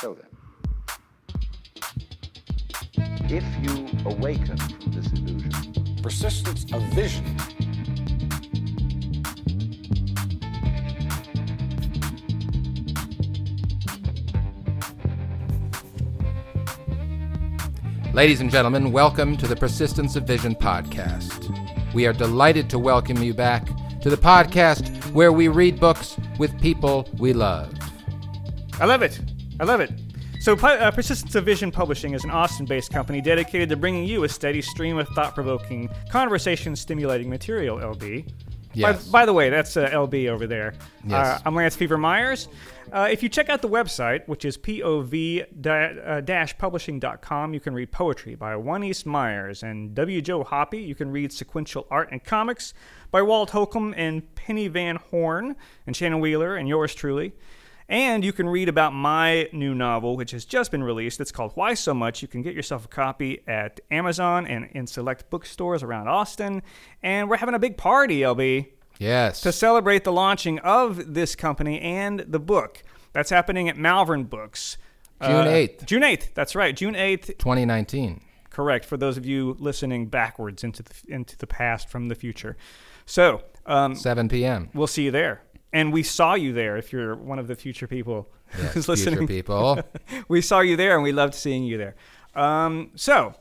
So then, if you awaken from this illusion, persistence of vision. Ladies and gentlemen, welcome to the Persistence of Vision podcast. We are delighted to welcome you back to the podcast where we read books with people we love. I love it. I love it. So, uh, Persistence of Vision Publishing is an Austin based company dedicated to bringing you a steady stream of thought provoking, conversation stimulating material, LB. Yes. By, by the way, that's uh, LB over there. Yes. Uh, I'm Lance Fever Myers. Uh, if you check out the website, which is pov-publishing.com, you can read poetry by One East Myers and W. Joe Hoppe. You can read sequential art and comics by Walt Holcombe and Penny Van Horn and Shannon Wheeler and yours truly. And you can read about my new novel, which has just been released. It's called Why So Much. You can get yourself a copy at Amazon and in select bookstores around Austin. And we're having a big party, LB Yes. to celebrate the launching of this company and the book. That's happening at Malvern Books. June Uh, 8th. June 8th. That's right. June 8th. 2019. Correct. For those of you listening backwards into the, into the past from the future. So, um, 7 p.m. we'll see you there. And we saw you there if you're one of the future people who's listening. future people. we saw you there and we loved seeing you there. Um, so,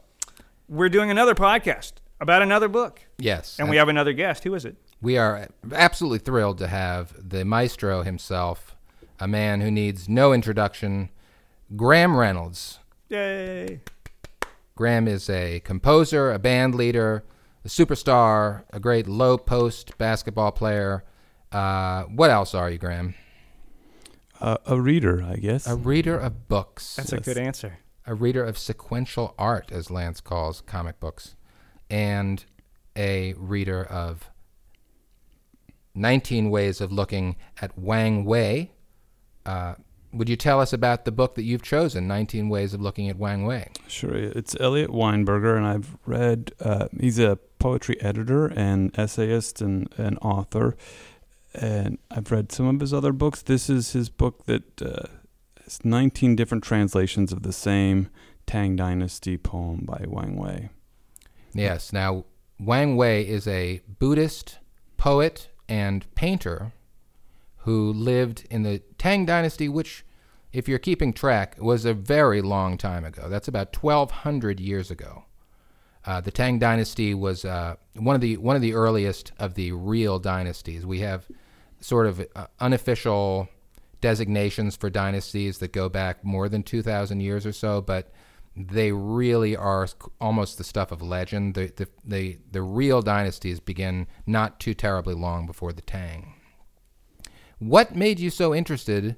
we're doing another podcast about another book. Yes. And we have another guest. Who is it? We are absolutely thrilled to have the maestro himself, a man who needs no introduction, Graham Reynolds. Yay. Graham is a composer, a band leader, a superstar, a great low post basketball player. Uh, what else are you, Graham? Uh, a reader, I guess. A reader of books. That's a good answer. a reader of sequential art, as Lance calls comic books, and a reader of 19 ways of looking at Wang Wei. Uh, would you tell us about the book that you've chosen, 19 Ways of Looking at Wang Wei? Sure, it's Eliot Weinberger, and I've read. Uh, he's a poetry editor and essayist and an author, and I've read some of his other books. This is his book that uh, has 19 different translations of the same Tang Dynasty poem by Wang Wei. Yes. Now, Wang Wei is a Buddhist poet and painter who lived in the Tang Dynasty, which, if you're keeping track, was a very long time ago. That's about 1,200 years ago. Uh, the Tang Dynasty was uh, one of the one of the earliest of the real dynasties. We have sort of uh, unofficial designations for dynasties that go back more than 2,000 years or so, but they really are almost the stuff of legend. The, the, the, the real dynasties begin not too terribly long before the Tang. What made you so interested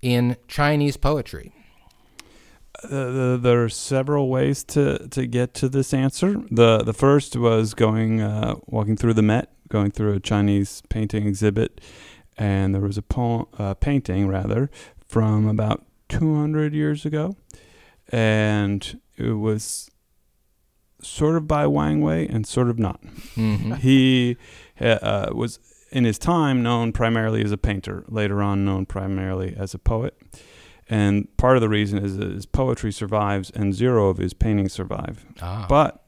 in Chinese poetry? Uh, there are several ways to, to get to this answer. the The first was going uh, walking through the Met, going through a Chinese painting exhibit, and there was a poem, uh, painting rather from about 200 years ago, and it was sort of by Wang Wei and sort of not. Mm-hmm. He uh, uh, was in his time known primarily as a painter, later on known primarily as a poet. And part of the reason is that his poetry survives and zero of his paintings survive. Ah. But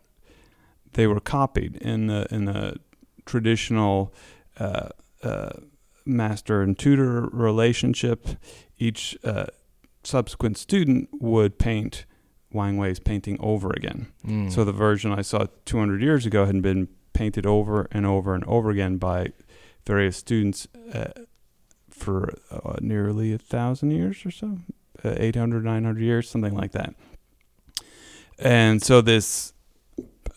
they were copied in the in a traditional uh, uh, master and tutor relationship. Each uh, subsequent student would paint Wang Wei's painting over again. Mm. So the version I saw 200 years ago had been painted over and over and over again by various students uh, for uh, nearly a thousand years or so, uh, 800, 900 years, something like that. And so this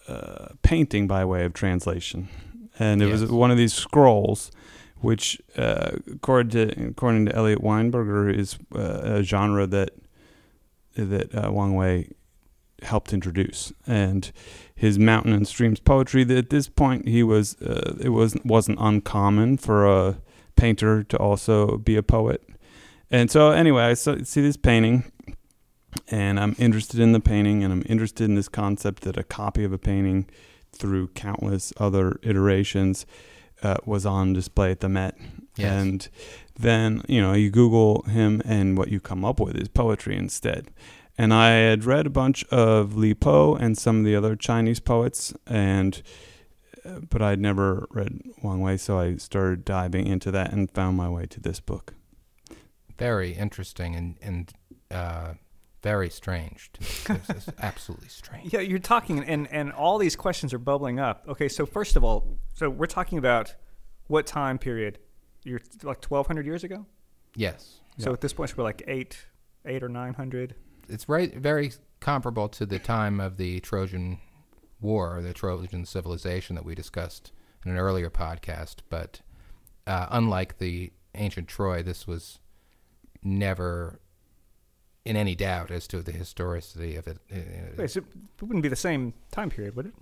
uh, painting by way of translation, and it Yes. was one of these scrolls, which uh, according to according to Eliot Weinberger is uh, a genre that that uh, Wang Wei helped introduce, and his mountain and streams poetry. That at this point he was uh, it was wasn't uncommon for a painter to also be a poet, and so anyway, I see this painting, and I'm interested in the painting, and I'm interested in this concept that a copy of a painting through countless other iterations uh, was on display at the Met, Yes. and then you know you Google him and what you come up with is poetry instead. And I had read a bunch of Li Po and some of the other Chinese poets, and but I'd never read Wang Wei, so I started diving into that and found my way to this book. Very interesting and and uh, very strange. To me. This is absolutely strange. Yeah, you're talking, and and all these questions are bubbling up. Okay, so first of all, so we're talking about what time period? You're like 1,200 years ago. Yes. So at this point, we're like eight, eight or nine hundred. it's right very comparable to the time of the Trojan War the Trojan civilization that we discussed in an earlier podcast. But uh, unlike the ancient Troy, this was never in any doubt as to the historicity of it. Uh, Wait, so it wouldn't be the same time period, would it?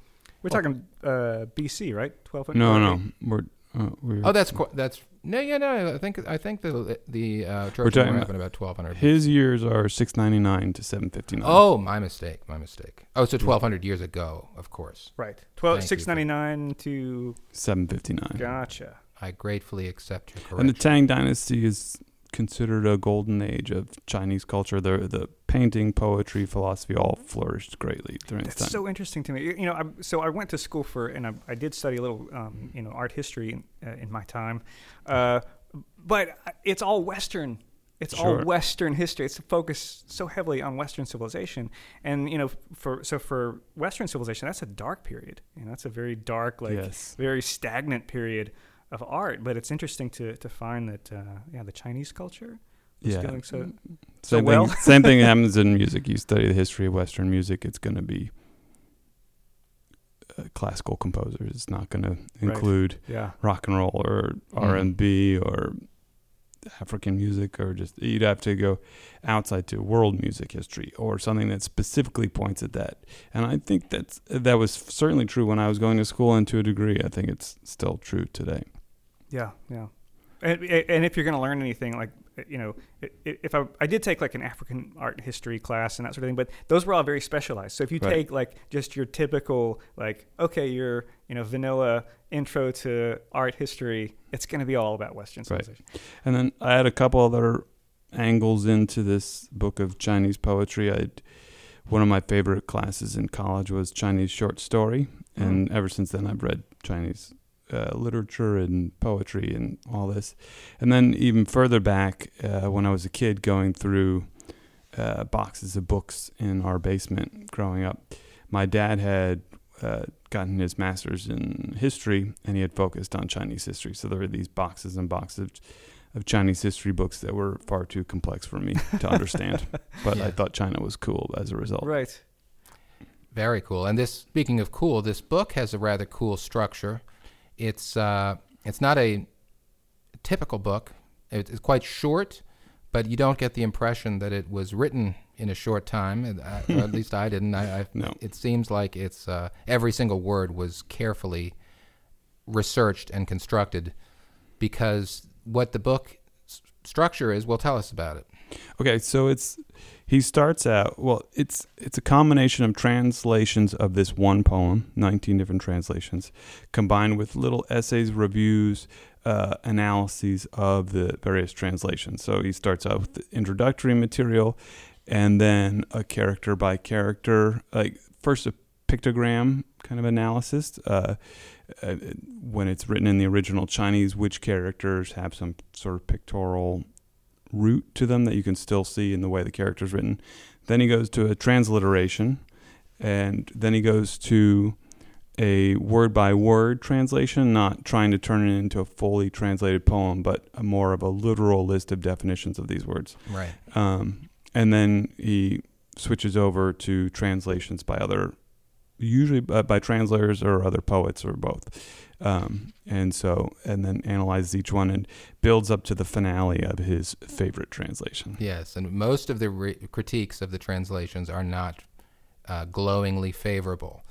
We're Well- talking uh, BC, right? 1200. No, no, we're, uh, we're oh, that's qu- that's no, yeah, no. I think I think the the uh, Trojan talking War about- happened about twelve hundred. his years are six ninety nine to seven fifty nine. Oh, my mistake, my mistake. Oh, so twelve hundred years ago, of course. Right. 12, Thank you for- 699 to. seven fifty nine. Gotcha. I gratefully accept your correction. And the Tang Dynasty is considered a golden age of Chinese culture. The the painting, poetry, philosophy all flourished greatly during this That's time. so interesting to me. You- know, I, so I went to school for, and I, I did study a little, um, you know, art history in, uh, in my time, uh, but it's all Western. It's all Western history. It's focused so heavily on Western civilization, and you know, for so for Western civilization, that's a dark period. You know, that's a very dark, like yes. very stagnant period of art. But it's interesting to to find that, uh, yeah, the Chinese culture is Yeah. going so. Same thing. well. same thing happens in music. You study the history of Western music. It's going to be uh, classical composers. It's not going to include Yeah. rock and roll or R and B or African music or just you'd have to go outside to world music history or something that specifically points at that. And I think that's that was certainly true when I was going to school and to a degree I think it's still true today. Yeah, yeah. And, and if you're going to learn anything, like you know, if I I did take like an African art history class and that sort of thing, but those were all very specialized. So if you Right. take like just your typical like okay, your you know vanilla intro to art history, it's going to be all about Western Right. civilization. And then I had a couple other angles into this book of Chinese poetry. I one of my favorite classes in college was Chinese short story, mm-hmm. and ever since then I've read Chinese uh, literature and poetry and all this. And then even further back, uh, when I was a kid, going through uh, boxes of books in our basement growing up, my dad had. Uh, gotten his master's in history and he had focused on Chinese history. So there were these boxes and boxes of of Chinese history books that were far too complex for me to understand. but I thought China was cool as a result. Right. Very cool. And this, speaking of cool, this book has a rather cool structure. It's uh, it's not a typical book. It- It's quite short, but you don't get the impression that it was written in a short time. uh, at least I didn't. I, I No. It seems like it's uh, every single word was carefully researched and constructed, because what the book s- structure is. will tell us about it. Okay, so it's he starts out well, it's it's a combination of translations of this one poem, 19 different translations, combined with little essays, reviews, uh, analyses of the various translations. So he starts out with the introductory material and then a character by character, like first a pictogram kind of analysis. Uh, uh, when it's written in the original Chinese, which characters have some sort of pictorial root to them that you can still see in the way the character's written. Then he goes to a transliteration, and then he goes to a word by word translation, not trying to turn it into a fully translated poem, but a more of a literal list of definitions of these words. Right. Um, and then he switches over to translations by other, usually by, by translators or other poets or both. Um, and so, and then analyzes each one and builds up to the finale of his favorite translation. Yes, and most of the re- critiques of the translations are not uh, glowingly favorable.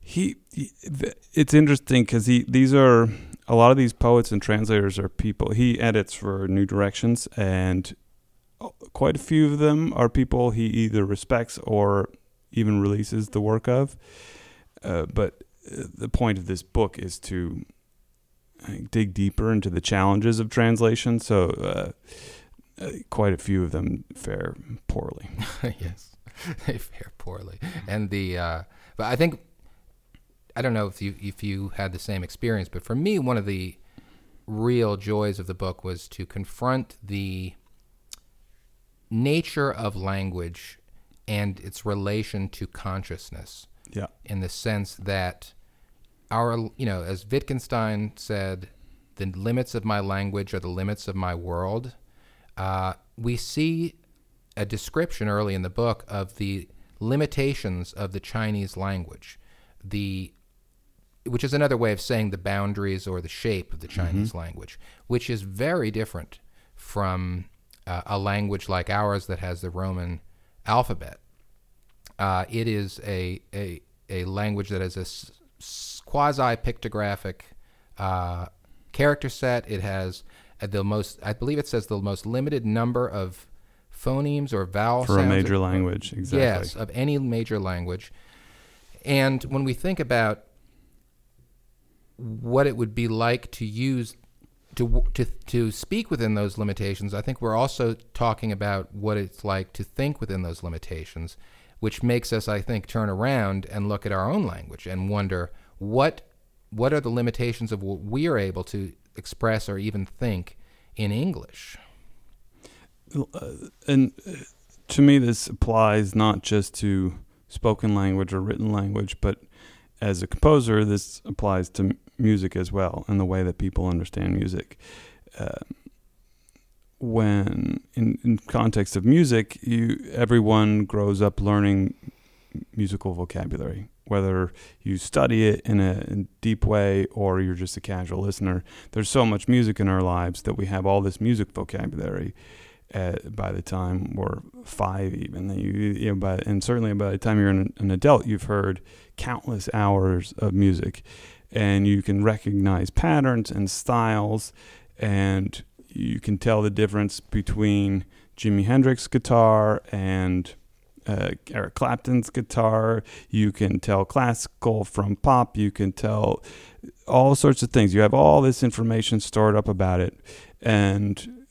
He, he th- it's interesting because he these are a lot of these poets and translators are people he edits for New Directions, and uh, quite a few of them are people he either respects or even releases the work of. Uh, but uh, the point of this book is to dig deeper into the challenges of translation. So uh, uh, quite a few of them fare poorly. yes, they fare poorly. And the, uh, but I think, I don't know if you if you had the same experience, but for me, one of the real joys of the book was to confront the nature of language and its relation to consciousness Yeah. in the sense that our, you know, as Wittgenstein said, the limits of my language are the limits of my world. Uh, we see a description early in the book of the limitations of the Chinese language, the which is another way of saying the boundaries or the shape of the Chinese language, which is very different from uh, a language like ours that has the Roman alphabet. Uh, it is a, a, a language that has a s- s- quasi pictographic uh, character set. It has uh, the most, I believe it says the most limited number of phonemes or vowel For a major or- language, exactly. Yes, of any major language. And when we think about what it would be like to use to to to speak within those limitations, I think we're also talking about what it's like to think within those limitations, which makes us, I think, turn around and look at our own language and wonder what what are the limitations of what we are able to express or even think in English. and uh, to me this applies not just to spoken language or written language but as a composer this applies to music as well and the way that people understand music. Uh, when in, in context of music you everyone grows up learning musical vocabulary whether you study it in a in deep way or you're just a casual listener. There's so much music in our lives that we have all this music vocabulary uh, by the time we're five, even you, you know, by, and certainly by the time you're an, an adult, you've heard countless hours of music, and you can recognize patterns and styles, and you can tell the difference between Jimi Hendrix guitar and uh, Eric Clapton's guitar. You can tell classical from pop. You can tell all sorts of things. You have all this information stored up about it, and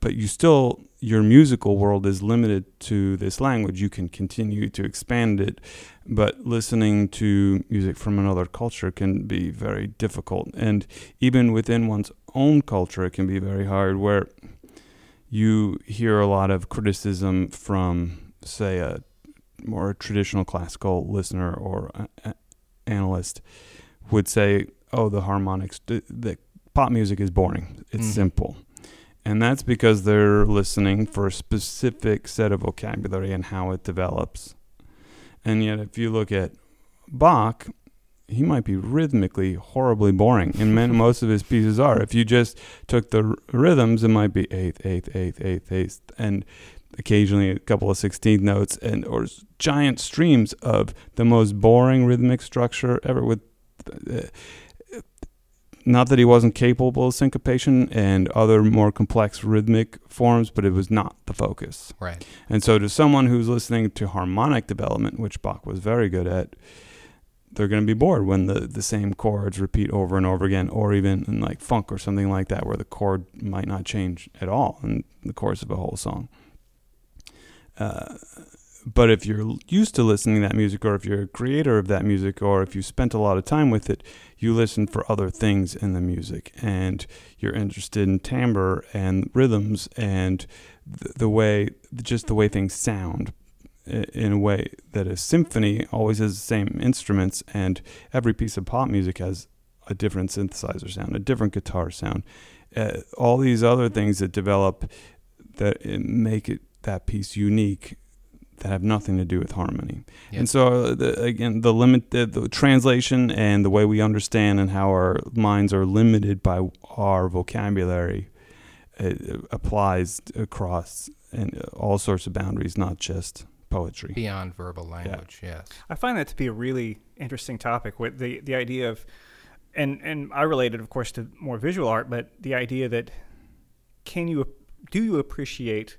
but you still your musical world is limited to this language. You can continue to expand it but listening to music from another culture can be very difficult. And even within one's own culture it can be very hard where you hear a lot of criticism from say a more traditional classical listener or a, analyst would say oh the harmonics the, the pop music is boring. It's Mhm. simple and that's because they're listening for a specific set of vocabulary and how it develops. And yet, if you look at Bach, he might be rhythmically horribly boring, and most of his pieces are. If you just took the r- rhythms, it might be eighth, eighth, eighth, eighth, eighth, and occasionally a couple of sixteenth notes, and or giant streams of the most boring rhythmic structure ever. With uh, not that he wasn't capable of syncopation and other more complex rhythmic forms, but it was not the focus. Right. And so, to someone who's listening to harmonic development, which Bach was very good at, they're going to be bored when the, the same chords repeat over and over again, or even in like funk or something like that, where the chord might not change at all in the course of a whole song. Uh, but if you're used to listening to that music, or if you're a creator of that music, or if you spent a lot of time with it, you listen for other things in the music, and you're interested in timbre and rhythms and the, way, just the way things sound in a way that a symphony always has the same instruments, and every piece of pop music has a different synthesizer sound, a different guitar sound, uh, all these other things that develop that make it that piece unique that have nothing to do with harmony. Yeah. And so uh, the, again, the limit, the, the translation, and the way we understand and how our minds are limited by our vocabulary uh, applies across and uh, all sorts of boundaries, not just poetry. Beyond verbal language, yes. I find that to be a really interesting topic with the, the idea of, and, and I relate it, of course, to more visual art, but the idea that can you, do you appreciate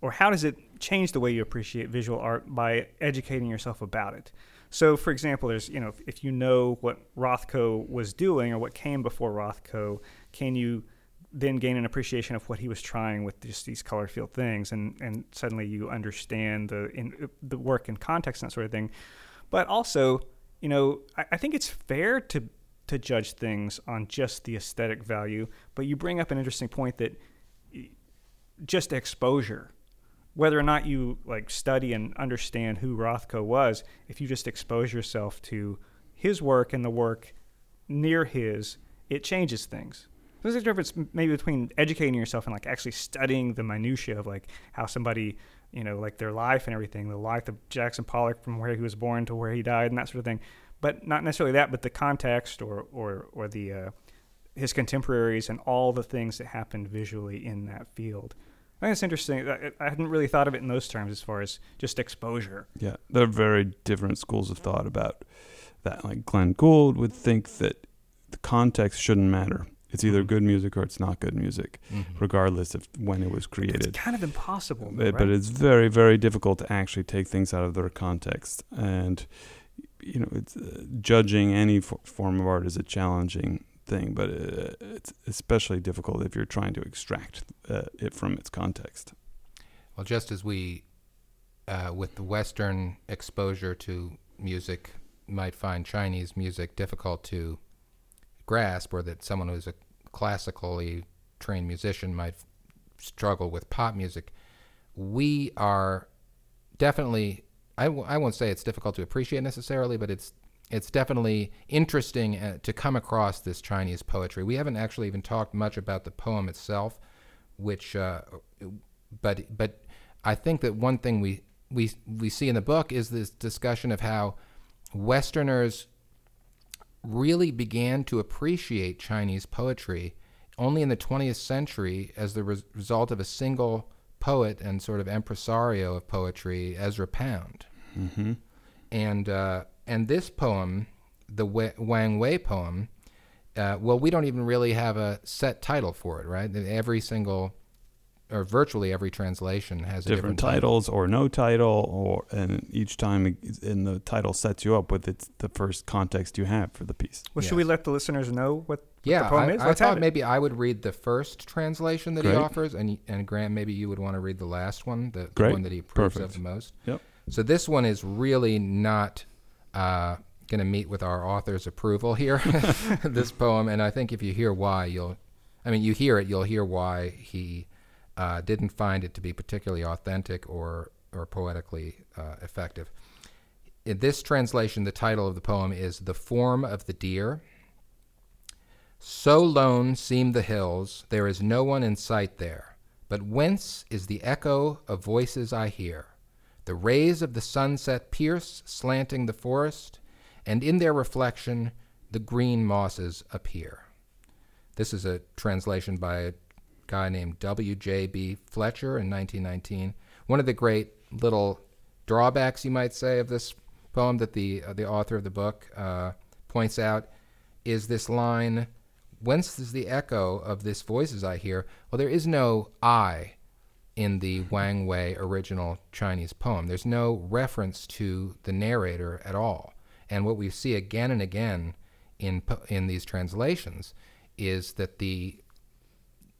or how does it change the way you appreciate visual art by educating yourself about it? So, for example, there's you know if, if you know what Rothko was doing or what came before Rothko, can you then gain an appreciation of what he was trying with just these color field things, and and suddenly you understand the in the work and context and that sort of thing. But also, you know, I, I think it's fair to to judge things on just the aesthetic value. But you bring up an interesting point that just exposure, whether or not you like study and understand who Rothko was, if you just expose yourself to his work and the work near his, it changes things. There's a difference maybe between educating yourself and like actually studying the minutia of like how somebody, you know, like their life and everything, the life of Jackson Pollock from where he was born to where he died and that sort of thing. But not necessarily that, but the context or or or the uh, his contemporaries and all the things that happened visually in that field. I think it's interesting. I, I hadn't really thought of it in those terms as far as just exposure. Yeah, there are very different schools of thought about that. Like Glenn Gould would think that the context shouldn't matter. It's either good music or it's not good music, regardless of when it was created. It's kind of impossible. But, right? but it's very, very difficult to actually take things out of their context. And, you know, it's, uh, judging any f- form of art is a challenging thing, but uh, it's especially difficult if you're trying to extract uh, it from its context. Well, just as we, uh, with the Western exposure to music, might find Chinese music difficult to grasp, or that someone who's a classically trained musician might struggle with pop music, we are definitely. I, w- I won't say it's difficult to appreciate necessarily, but it's it's definitely interesting uh, to come across this Chinese poetry. We haven't actually even talked much about the poem itself, which, uh, but but I think that one thing we we we see in the book is this discussion of how Westerners really began to appreciate Chinese poetry only in the 20th century as the res- result of a single poet and sort of impresario of poetry, Ezra Pound. Mm-hmm. And uh, and this poem, the Wang Wei poem, uh, well, we don't even really have a set title for it, right? Every single, or virtually every translation has a different different title. titles or no title or and each time it- and the title sets you up with it's the first context you have for the piece well, should we let the listeners know what, what Yeah, the poem I, is? I Let's thought maybe I would read the first translation that Great. he offers, and and Grant, maybe you would want to read the last one, the, the one that he approves Perfect. of the most. Yep. So this one is really not uh, going to meet with our author's approval here. this poem, and I think if you hear why, you'll, I mean, you hear it, you'll hear why he uh, didn't find it to be particularly authentic or or poetically uh, effective. In this translation, the title of the poem is "The Form of the Deer." So lone seem the hills, there is no one in sight there. But whence is the echo of voices I hear? The rays of the sunset pierce, slanting the forest, and in their reflection the green mosses appear. This is a translation by a guy named W.J.B. Fletcher in 1919. One of the great little drawbacks, you might say, of this poem that the uh, the author of the book uh, points out is this line whence is the echo of this voices I hear? Well, there is no I in the Wang Wei original Chinese poem. There's no reference to the narrator at all. And what we see again and again in in these translations is that the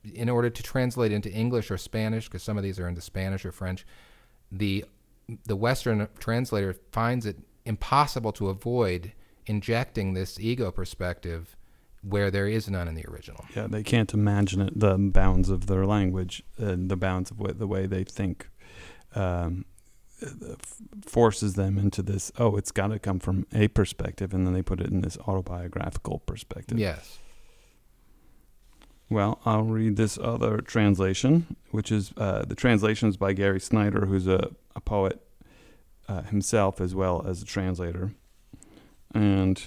in order to translate into English or Spanish, because some of these are into Spanish or French, the the Western translator finds it impossible to avoid injecting this ego perspective where there is none in the original. yeah they can't imagine it the bounds of their language and the bounds of what, the way they think um, forces them into this oh it's got to come from a perspective and then they put it in this autobiographical perspective Yes. Well, I'll read this other translation, which is uh, the translation is by Gary Snyder, who's a, a poet uh, himself as well as a translator. And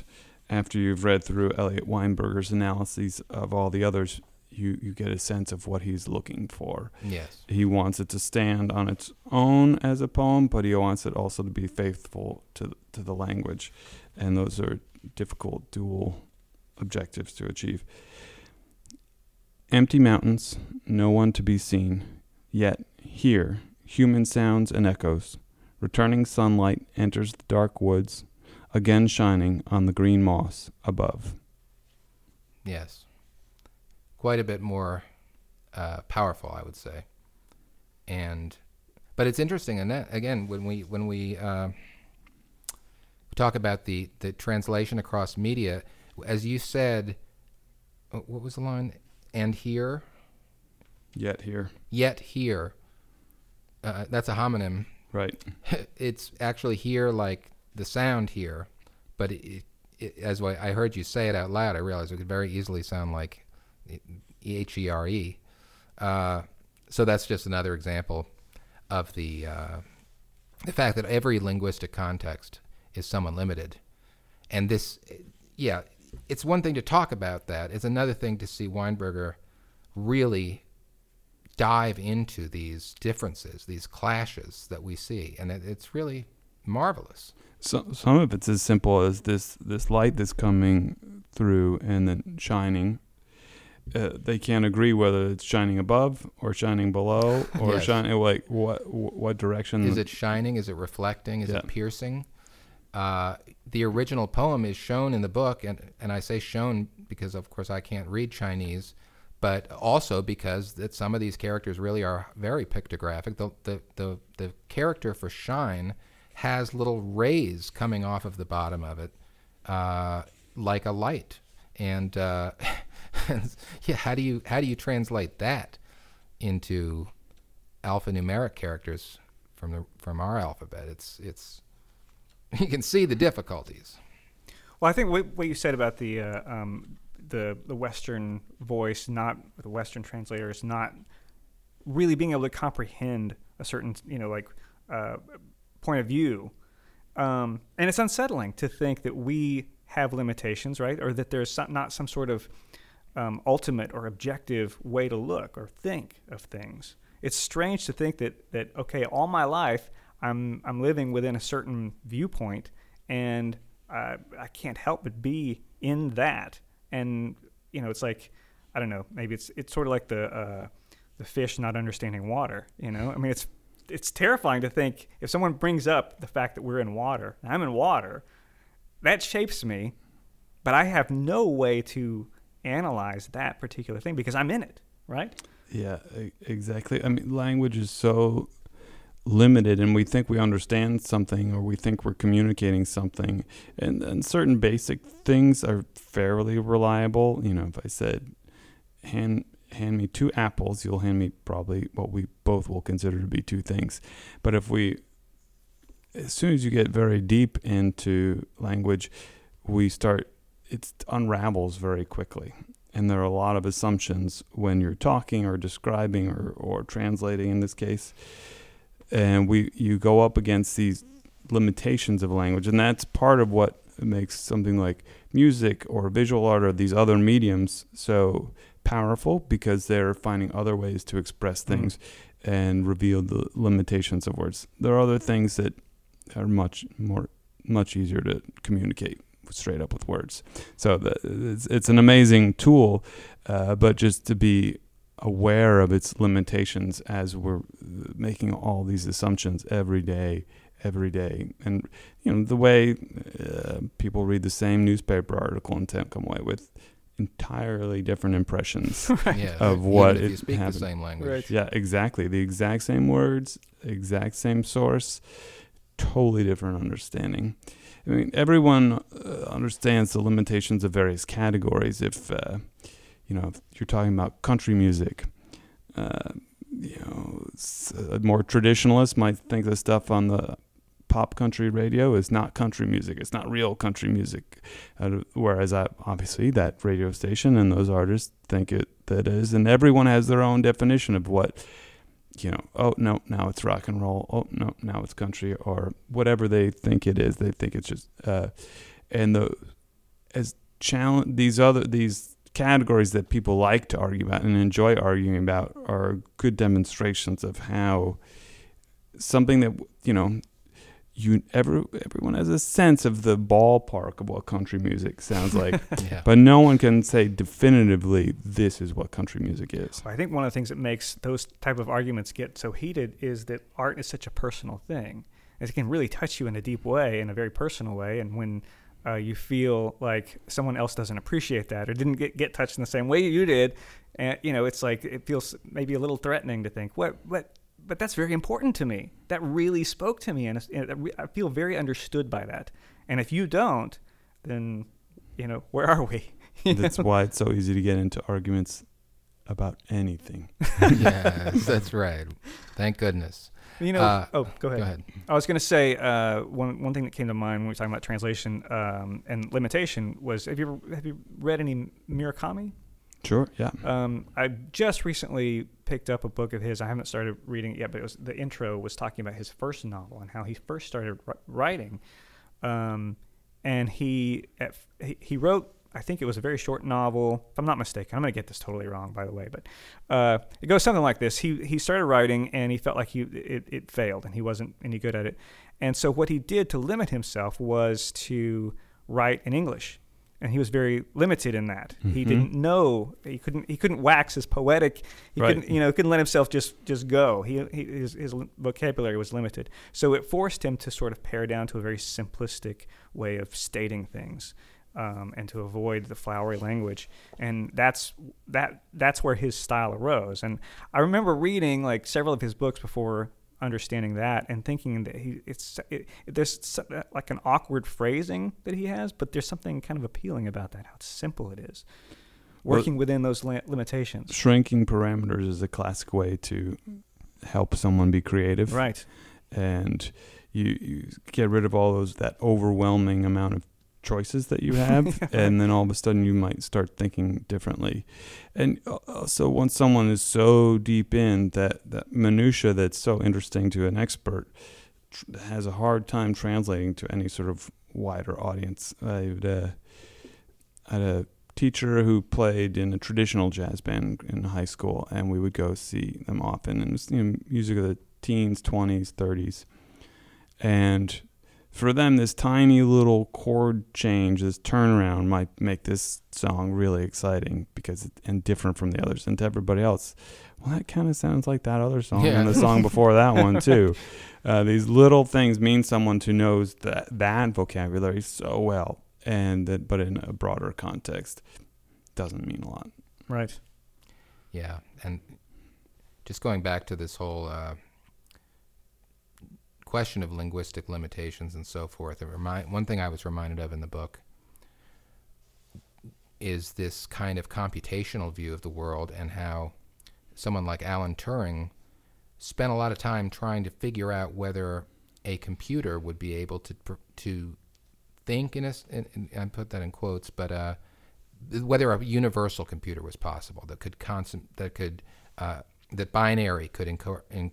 after you've read through Eliot Weinberger's analyses of all the others, you, you get a sense of what he's looking for. Yes. He wants it to stand on its own as a poem, but he wants it also to be faithful to to the language, and those are difficult dual objectives to achieve. Empty mountains, no one to be seen, yet here human sounds and echoes. Returning sunlight enters the dark woods, again shining on the green moss above. Yes. Quite a bit more uh, powerful, I would say. And, but it's interesting, and that, again, when we when we uh, talk about the the translation across media, as you said, uh, what was the line? And here, Yet here. yet here. Uh, that's a homonym. Right. it's actually here like the sound here, but it, it, as I heard you say it out loud, I realized it could very easily sound like H E R E. Uh, So that's just another example of the uh, the fact that every linguistic context is somewhat limited, and this, yeah, it's one thing to talk about that. It's another thing to see Weinberger really dive into these differences, these clashes that we see, and it, it's really marvelous. So, some of it's as simple as this this light that's coming through and then shining. Uh, they can't agree whether it's shining above or shining below or Yes. shining like what what direction. Is it shining? Is it reflecting? Is Yeah. it piercing? Uh, the original poem is shown in the book, and, and I say shown because, of course, I can't read Chinese, but also because that some of these characters really are very pictographic. The, the, the, the character for shine has little rays coming off of the bottom of it, uh, like a light. And uh, yeah, how do you how do you translate that into alphanumeric characters from the from our alphabet? It's it's you can see the difficulties. Well, I think what, you said about the uh, um, the the Western voice, not the Western translators, not really being able to comprehend a certain you know like uh, point of view, um, and it's unsettling to think that we have limitations, right, or that there's some, not some sort of um, ultimate or objective way to look or think of things. It's strange to think that that okay, all my life I'm I'm living within a certain viewpoint, and uh, I can't help but be in that. And you know, it's like I don't know, maybe it's it's sort of like the uh, the fish not understanding water. You know, I mean, it's it's terrifying to think if someone brings up the fact that we're in water, and I'm in water, that shapes me, but I have no way to analyze that particular thing because I'm in it, right? Yeah, exactly. I mean, language is so limited, and we think we understand something or we think we're communicating something, and, and certain basic things are fairly reliable. You know, if I said, hand hand me two apples, you'll hand me probably what we both will consider to be two things. But if we, as soon as you get very deep into language, we start, it unravels very quickly. And there are a lot of assumptions when you're talking or describing or, or translating in this case. And we you go up against these limitations of language. And that's part of what makes something like music or visual art or these other mediums so powerful because they're finding other ways to express things and reveal the limitations of words. There are other things that are much more much easier to communicate straight up with words. So the, it's, it's an amazing tool, uh, but just to be aware of its limitations as we're making all these assumptions every day, every day, and you know the way uh, people read the same newspaper article and come away with entirely different impressions. Yeah, Of even what if you it speak happened. the same language. Right. yeah, exactly. The exact same words, exact same source, totally different understanding. I mean, everyone uh, understands the limitations of various categories. If uh, you know, if you're talking about country music, uh, you know, s- a more traditionalist might think the stuff on the pop country radio is not country music. It's not real country music. Uh, whereas, I, obviously, that radio station and those artists think it that is, and everyone has their own definition of what you know, oh no, now it's rock and roll. Oh no, now it's country or whatever they think it is. They think it's just uh, and the as challenge these other these categories that people like to argue about and enjoy arguing about are good demonstrations of how something that you know you every everyone has a sense of the ballpark of what country music sounds like, Yeah. but no one can say definitively this is what country music is. I think one of the things that makes those type of arguments get so heated is that art is such a personal thing. It can really touch you in a deep way, in a very personal way, and when uh, you feel like someone else doesn't appreciate that or didn't get, get touched in the same way you did, and you know, it's like it feels maybe a little threatening to think, what, what, but that's very important to me. That really spoke to me, and, and I feel very understood by that. And if you don't, then you know, where are we? That's know? why it's so easy to get into arguments about anything. yes, that's right. Thank goodness. You know, Uh, oh, go ahead. Go ahead. I was going to say uh, one one thing that came to mind when we were talking about translation um, and limitation was have you ever, have you read any Murakami? Sure, yeah. Um, I just recently picked up a book of his. I haven't started reading it yet, but it was the intro was talking about his first novel and how he first started writing. Um, and he, at, he wrote. I think it was a very short novel. If I'm not mistaken, I'm going to get this totally wrong, by the way. But uh, it goes something like this: He he started writing, and he felt like he it, it failed, and he wasn't any good at it. And so what he did to limit himself was to write in English, and he was very limited in that. He Mhm. didn't know he couldn't he couldn't wax his poetic. He Right. couldn't you know couldn't let himself just just go. He, he his, his vocabulary was limited, so it forced him to sort of pare down to a very simplistic way of stating things. Um, and to avoid the flowery language, and that's that that's where his style arose. And I remember reading like several of his books before understanding that and thinking that he it's it, there's like an awkward phrasing that he has, but there's something kind of appealing about that. How simple it is, Well- working within those la- limitations. Shrinking parameters is a classic way to help someone be creative. Right. and you, you get rid of all those that overwhelming amount of choices that you have and then all of a sudden you might start thinking differently. And uh, also once someone is so deep in that that minutia that's so interesting to an expert tr- has a hard time translating to any sort of wider audience i had a, I had a teacher who played in a traditional jazz band in high school and we would go see them often. And it was you know, music of the teens 20s 30s and for them this tiny little chord change this turnaround might make this song really exciting because it, and different from the others and to everybody else well that kind of sounds like that other song Yeah. and the song before that one too uh, these little things mean someone who knows that that vocabulary so well and that but in a broader context doesn't mean a lot Right. Yeah, and just going back to this whole uh, question of linguistic limitations and so forth, remind, one thing I was reminded of in the book is this kind of computational view of the world and how someone like Alan Turing spent a lot of time trying to figure out whether a computer would be able to to think in a put that in quotes, but uh, whether a universal computer was possible that could constant that could uh, that binary could enco- en-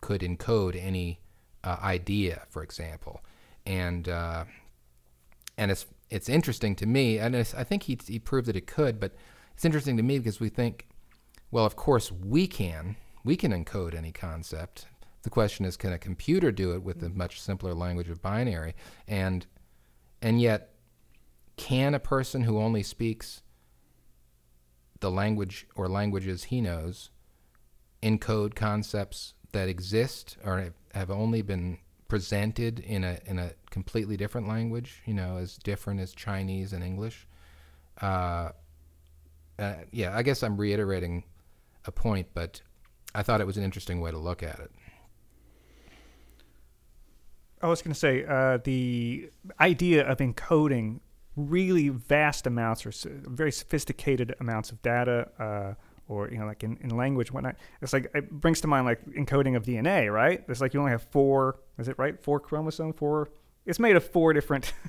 could encode any uh, idea, for example, and uh, and it's it's interesting to me, and I think he he proved that it could, but it's interesting to me because we think, well, of course we can we can encode any concept. The question is, can a computer do it with a much simpler language of binary? And and yet, can a person who only speaks the language or languages he knows encode concepts that exist or have- only been presented in a in a completely different language, you know, as different as Chinese and English? Uh, uh, yeah, I guess I'm reiterating a point, but I thought it was an interesting way to look at it. I was going to say uh, the idea of encoding really vast amounts or very sophisticated amounts of data, uh, or you know, like in, in language, whatnot. It's like it brings to mind like encoding of DNA, right? It's like you only have four. Is it right? Four chromosome Four. It's made of four different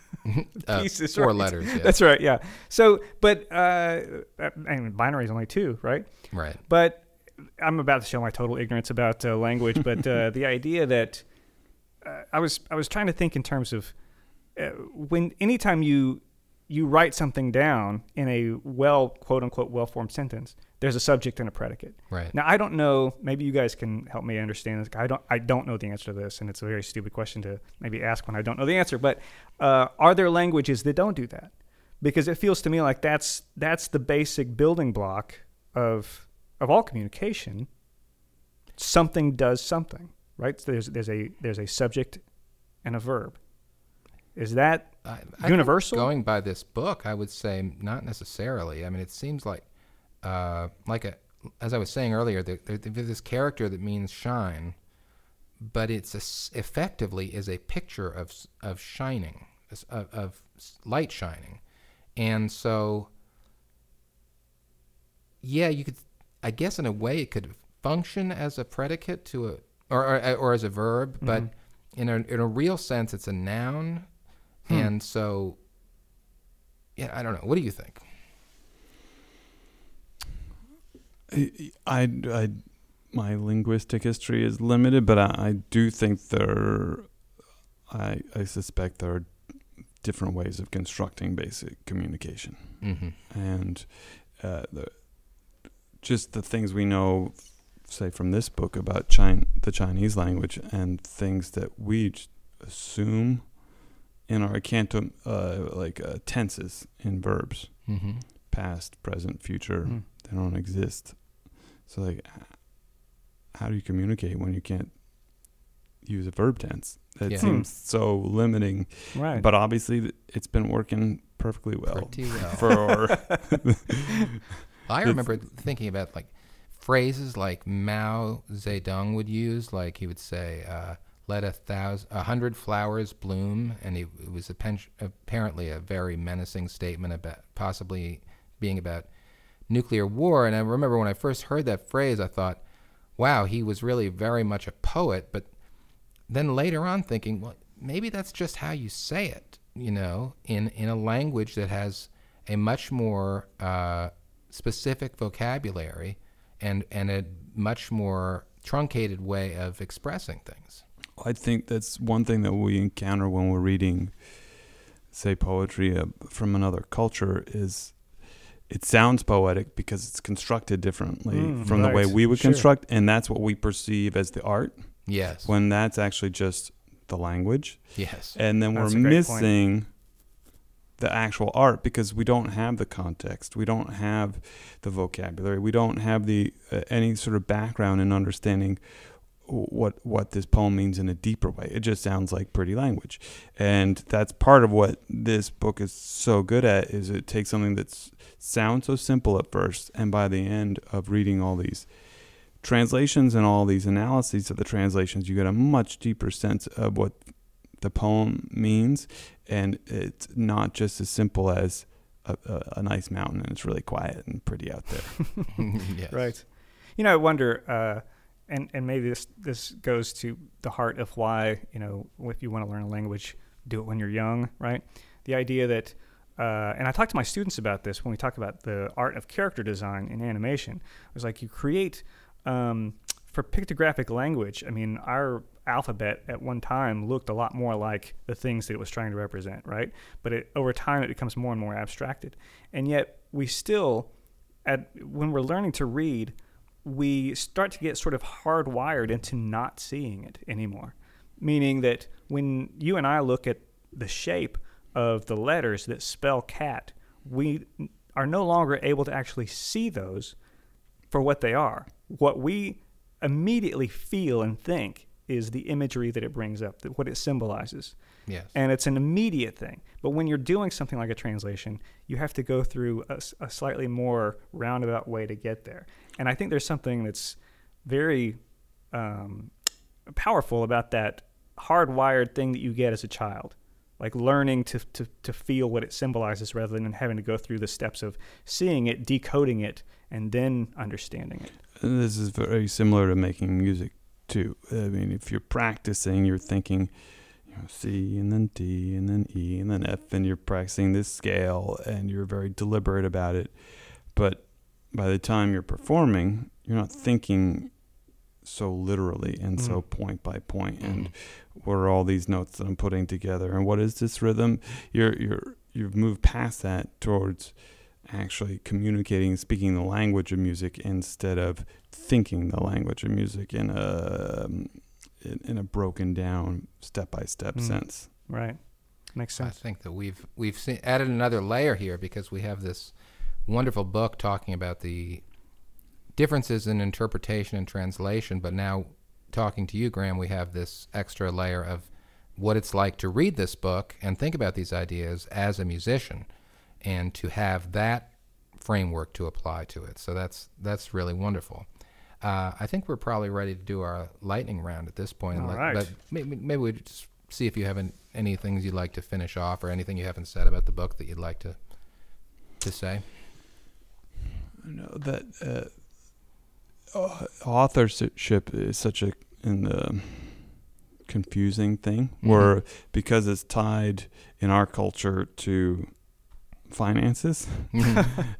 Uh, pieces. four right? letters. Yeah. That's right. Yeah. So, but uh, and binary is only two, right? right. But I'm about to show my total ignorance about uh, language. But uh, the idea that uh, I was I was trying to think in terms of uh, when anytime you you write something down in a well quote unquote well formed sentence, there's a subject and a predicate. Right. Now I don't know. Maybe you guys can help me understand this. I don't. I don't know the answer to this, and it's a very stupid question to maybe ask when I don't know the answer. But uh, are there languages that don't do that? Because it feels to me like that's that's the basic building block of of all communication. Something does something, right? So there's there's a there's a subject and a verb. Is that I, I Universal? Going by this book, I would say not necessarily. I mean, it seems like, uh, like a, as I was saying earlier, there, there, there's this character that means shine, but it's a effectively is a picture of of shining, of, of light shining, and so. Yeah, you could. I guess in a way it could function as a predicate to a, or or, uh, or as a verb, mm-hmm. but in a in a real sense, it's a noun, hmm. and so. Yeah, I don't know. What do you think? I, I, I- my linguistic history is limited, but I, I do think there, I, I suspect there are different ways of constructing basic communication, Mm-hmm. and uh, the, just the things we know, say from this book about Chin- the Chinese language, and things that we j- assume in our cantum, uh, like uh, tenses in verbs, Mm-hmm. past, present, future Mm. they don't exist. So like, how do you communicate when you can't use a verb tense? It Yeah. seems so limiting. right? But obviously, it's been working perfectly well Pretty well. for. I remember thinking about like phrases like Mao Zedong would use, like he would say, uh, "Let a thousand, a hundred flowers bloom," and he, it was appen- apparently a very menacing statement about possibly being about nuclear war. And I remember when I first heard that phrase, I thought, "Wow, he was really very much a poet." But then later on, thinking, well, maybe that's just how you say it, you know, in in a language that has a much more uh, specific vocabulary and and a much more truncated way of expressing things. I think that's one thing that we encounter when we're reading, say, poetry uh, from another culture is. It sounds poetic because it's constructed differently Mm, from the way we would Sure. construct, and that's what we perceive as the art. Yes. When that's actually just the language. yes. and then That's we're a great point. missing the actual art because we don't have the context we don't have the vocabulary we don't have the uh, any sort of background in understanding what what this poem means in a deeper way it just sounds like pretty language and that's part of what this book is so good at is it takes something that sounds so simple at first and by the end of reading all these translations and all these analyses of the translations, you get a much deeper sense of what the poem means, and it's not just as simple as a, a, a nice mountain and it's really quiet and pretty out there. yes. Right. You know, I wonder, uh, and and maybe this this goes to the heart of why you know if you want to learn a language, do it when you're young, right? The idea that, uh, and I talk to my students about this when we talk about the art of character design in animation. It was like you create um, for pictographic language. I mean, our alphabet at one time looked a lot more like the things that it was trying to represent, right? But it, over time, it becomes more and more abstracted, and yet we still at when we're learning to read, we start to get sort of hardwired into not seeing it anymore. Meaning that when you and I look at the shape of the letters that spell cat, we are no longer able to actually see those for what they are. What we immediately feel and think is the imagery that it brings up, that what it symbolizes Yes. and it's an immediate thing. But when you're doing something like a translation, you have to go through a slightly more roundabout way to get there. And I think there's something that's very um, powerful about that hardwired thing that you get as a child, like learning to, to, to feel what it symbolizes rather than having to go through the steps of seeing it, decoding it, and then understanding it. This is very similar to making music too. I mean, if you're practicing, you're thinking, you know, C and then D and then E and then F, and you're practicing this scale, and you're very deliberate about it. But by the time you're performing, you're not thinking so literally and so Mm. point by point, and what are all these notes that I'm putting together, and what is this rhythm? You're you're you've moved past that towards actually communicating, speaking the language of music instead of thinking the language of music in a in, in a broken down step by step Mm. sense. Right. Makes sense. I think that we've we've seen, added another layer here because we have this wonderful book talking about the differences in interpretation and translation, but now talking to you, Graham, we have this extra layer of what it's like to read this book and think about these ideas as a musician, and to have that framework to apply to it. So that's that's really wonderful. Uh, I think we're probably ready to do our lightning round at this point. All Let- right. But maybe, maybe we just see if you haven't any things you'd like to finish off or anything you haven't said about the book that you'd like to to say. I know that uh, authorship is such a an, um confusing thing, Mhm. where because it's tied in our culture to finances,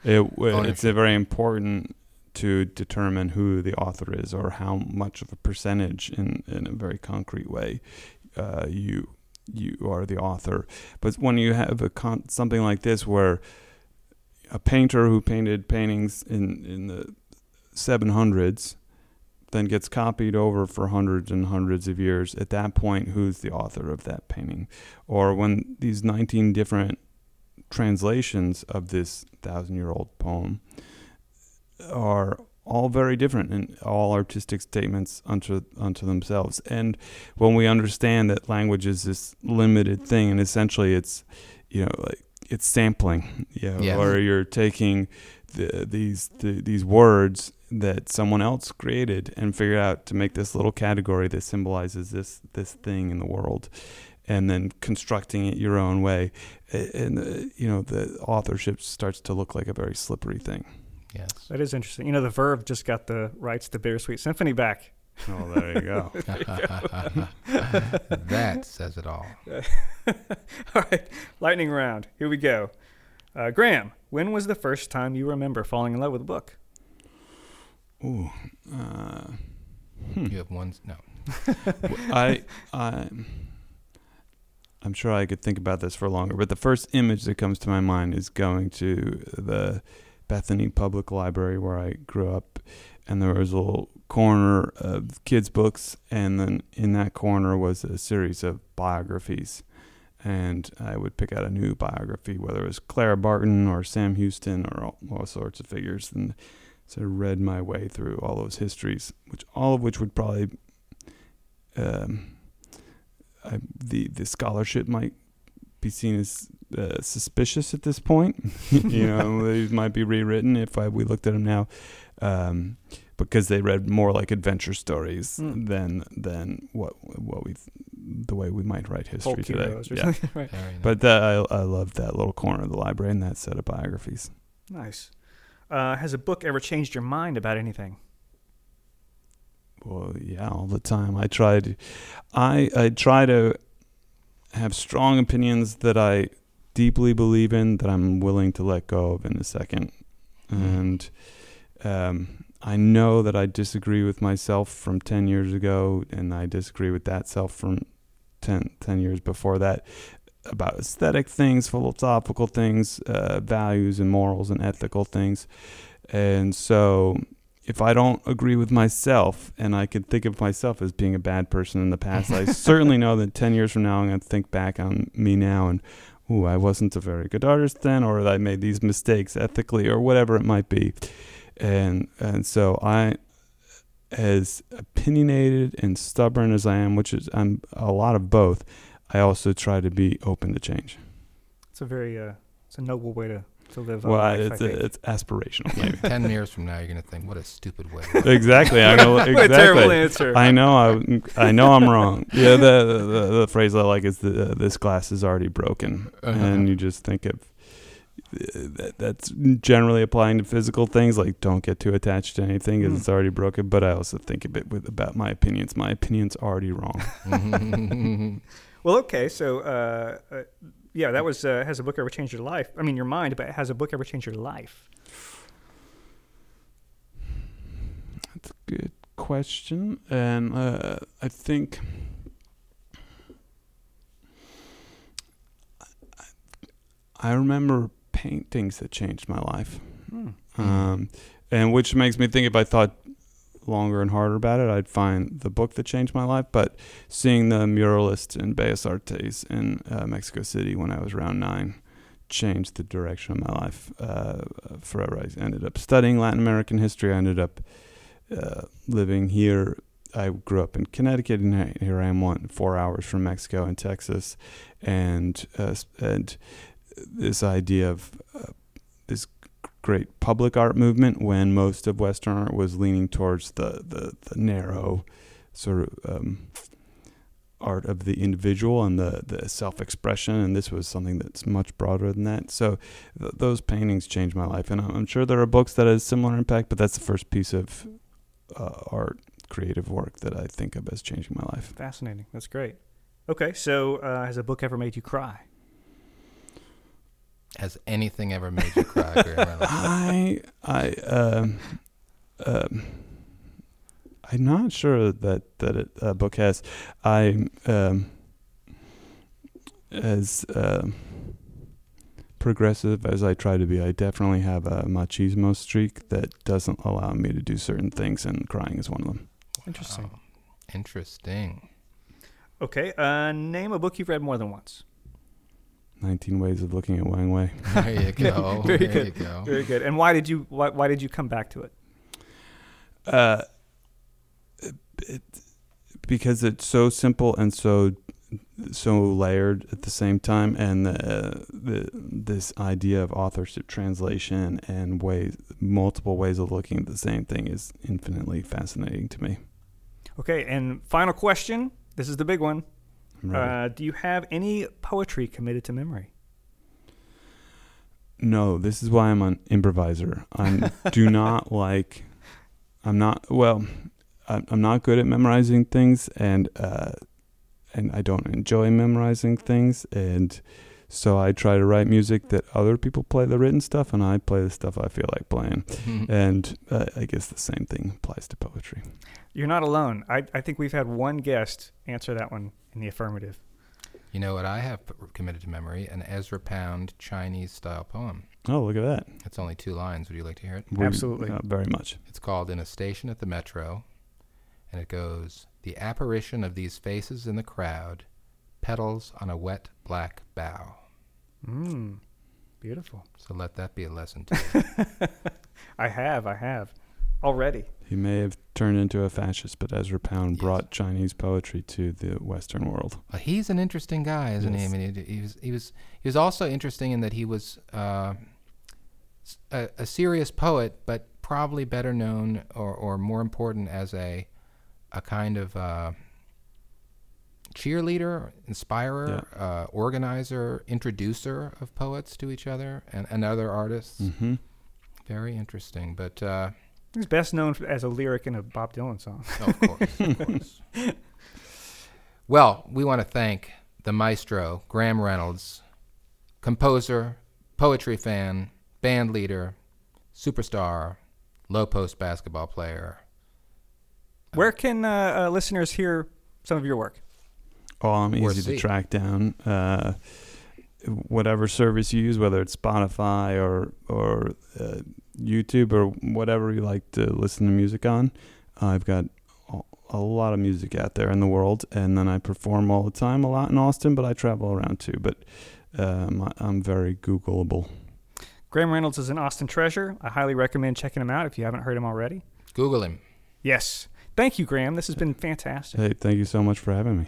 it, it's a very important to determine who the author is or how much of a percentage in, in a very concrete way uh, you you are the author. But when you have a con- something like this where a painter who painted paintings in, in the 700s then gets copied over for hundreds and hundreds of years, at that point, who's the author of that painting? Or when these 19 different translations of this thousand year old poem are all very different and all artistic statements unto unto themselves. And when we understand that language is this limited thing, and essentially it's you know like it's sampling, you know, Yes. or you're taking the, these the, these words that someone else created and figured out to make this little category that symbolizes this this thing in the world and then constructing it your own way and uh, you know the authorship starts to look like a very slippery thing Yes. That is interesting. You know, the Verve just got the rights to Bittersweet Symphony back. oh there you go that says it all. All right, lightning round. Here we go. Uh, Graham, when was the first time you remember falling in love with a book? Ooh, uh, hmm. You have one. No. I, I, I'm sure I could think about this for longer, but the first image that comes to my mind is going to the Bethany Public Library where I grew up, and there was a little corner of kids' books, and then in that corner was a series of biographies. And I would pick out a new biography, whether it was Clara Barton or Sam Houston or all, all sorts of figures, and so I read my way through all those histories, which all of which would probably um, I, the the scholarship might be seen as uh, suspicious at this point. you know, these might be rewritten if I, we looked at them now, um, because they read more like adventure stories Hmm. than than what what we the way we might write history Folk today. Yeah. right. But that, I I love that little corner of the library and that set of biographies. Nice. Uh, has a book ever changed your mind about anything? Well, yeah, all the time. I try to, I I try to have strong opinions that I deeply believe in that I'm willing to let go of in a second, and um, I know that I disagree with myself from ten years ago, and I disagree with that self from 10, 10 years before that about aesthetic things, philosophical things, uh, values and morals and ethical things, and so if I don't agree with myself and I could think of myself as being a bad person in the past, I certainly know that 10 years from now, I'm going to think back on me now and, ooh, I wasn't a very good artist then, or I made these mistakes ethically, or whatever it might be. And, and so I, as opinionated and stubborn as I am, which is I'm a lot of both, I also try to be open to change. It's a very, uh, it's a noble way to, to live. Well, life, it's, think. it's aspirational, maybe. Ten years from now, you're gonna think, "What a stupid way." exactly. I know What a terrible answer. I know. I, I know. I'm wrong. Yeah. The, the the phrase I like is the, uh, "This glass is already broken," Uh-huh. and you just think of that. That's generally applying to physical things. Like, don't get too attached to anything because Mm. it's already broken. But I also think a bit with about my opinions. My opinions already wrong. Well, okay, so uh, uh, yeah, that was uh, has a book ever changed your life? I mean, your mind, but has a book ever changed your life? That's a good question, and uh, I think. I remember paintings that changed my life. Hmm. Um, and which makes me think if I thought longer and harder about it, I'd find the book that changed my life. But seeing the muralists in Bellas Artes in uh, Mexico City when I was around nine changed the direction of my life uh, forever. I ended up studying Latin American history. I ended up uh, living here. I grew up in Connecticut, and here I am, one four hours from Mexico and Texas, and uh, and this idea of uh, this great public art movement when most of Western art was leaning towards the, the, the narrow sort of um, art of the individual and the, the self expression. And this was something that's much broader than that. So th- those paintings changed my life. And I'm sure there are books that has similar impact, but that's the first piece of uh, art, creative work that I think of as changing my life. Fascinating. That's great. Okay, so uh, has a book ever made you cry? Has anything ever made you cry? Graham I I um, um, I'm not sure that that it, uh, book has. I um, as um progressive as I try to be, I definitely have a machismo streak that doesn't allow me to do certain things, and crying is one of them. Interesting. Wow. Interesting. Okay, uh, name a book you've read more than once. 19 Ways of Looking at Wang Wei. There you go. Very there good. you go. Very good. And why did you why, why did you come back to it? Uh, it, it, because it's so simple and so so layered at the same time, and the, the this idea of authorship translation and ways multiple ways of looking at the same thing is infinitely fascinating to me. Okay, and final question. This is the big one. I'm. Uh, do you have any poetry committed to memory? No, this is why I'm an improviser. I do not like. I'm not well. I'm I'm not good at memorizing things, and uh, and I don't enjoy memorizing things, and so I try to write music that other people play the written stuff, and I play the stuff I feel like playing. And uh, I guess the same thing applies to poetry. You're not alone. I, I think we've had one guest answer that one in the affirmative. You know what I have committed to memory? An Ezra Pound Chinese style poem. Oh, look at that! It's only two lines. Would you like to hear it? We- Absolutely. uh, very much. It's called In a Station at the Metro, and it goes The apparition of these faces in the crowd, petals on a wet black bough. Mm, beautiful. So let that be a lesson to you. I have, I have. Already. He may have turned into a fascist, but Ezra Pound Yes. brought Chinese poetry to the Western world. Well, he's an interesting guy, isn't Yes. he? I mean, he, he was he was he was also interesting in that he was uh, s- a, a serious poet, but probably better known or, or more important as a a kind of uh, cheerleader, inspirer, uh, organizer, introducer of poets to each other and, and other artists. Mm-hmm. Very interesting, but. Uh, He's best known as a lyric in a Bob Dylan song. Oh, of course, of course. Well, we want to thank the maestro, Graham Reynolds, composer, poetry fan, band leader, superstar, low post basketball player. Where can uh, uh, listeners hear some of your work? Oh, I'm easy see. to track down. Uh, whatever service you use, whether it's Spotify or or uh, YouTube or whatever you like to listen to music on, I've got a- a lot of music out there in the world, and then I perform all the time, a lot in Austin, but I travel around too. But um, I- I'm very Googleable. Graham Reynolds is an Austin treasure. I highly recommend checking him out if you haven't heard him already. Google him. Yes. Thank you, Graham. This has been fantastic. Hey, thank you so much for having me.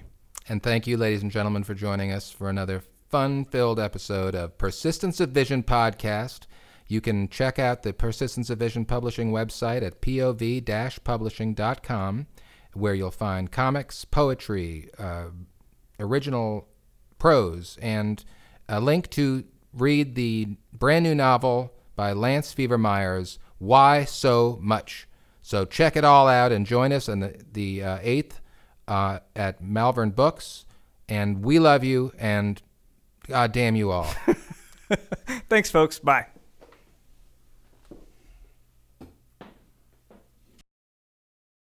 And thank you, ladies and gentlemen, for joining us for another fun filled episode of Persistence of Vision podcast. You can check out the Persistence of Vision publishing website at pov publishing.com, where you'll find comics, poetry, uh, original prose, and a link to read the brand new novel by Lance Fever Myers, Why So Much. So check it all out and join us on the, the uh, 8th uh, at Malvern Books. And we love you, and God damn you all. Thanks, folks. Bye.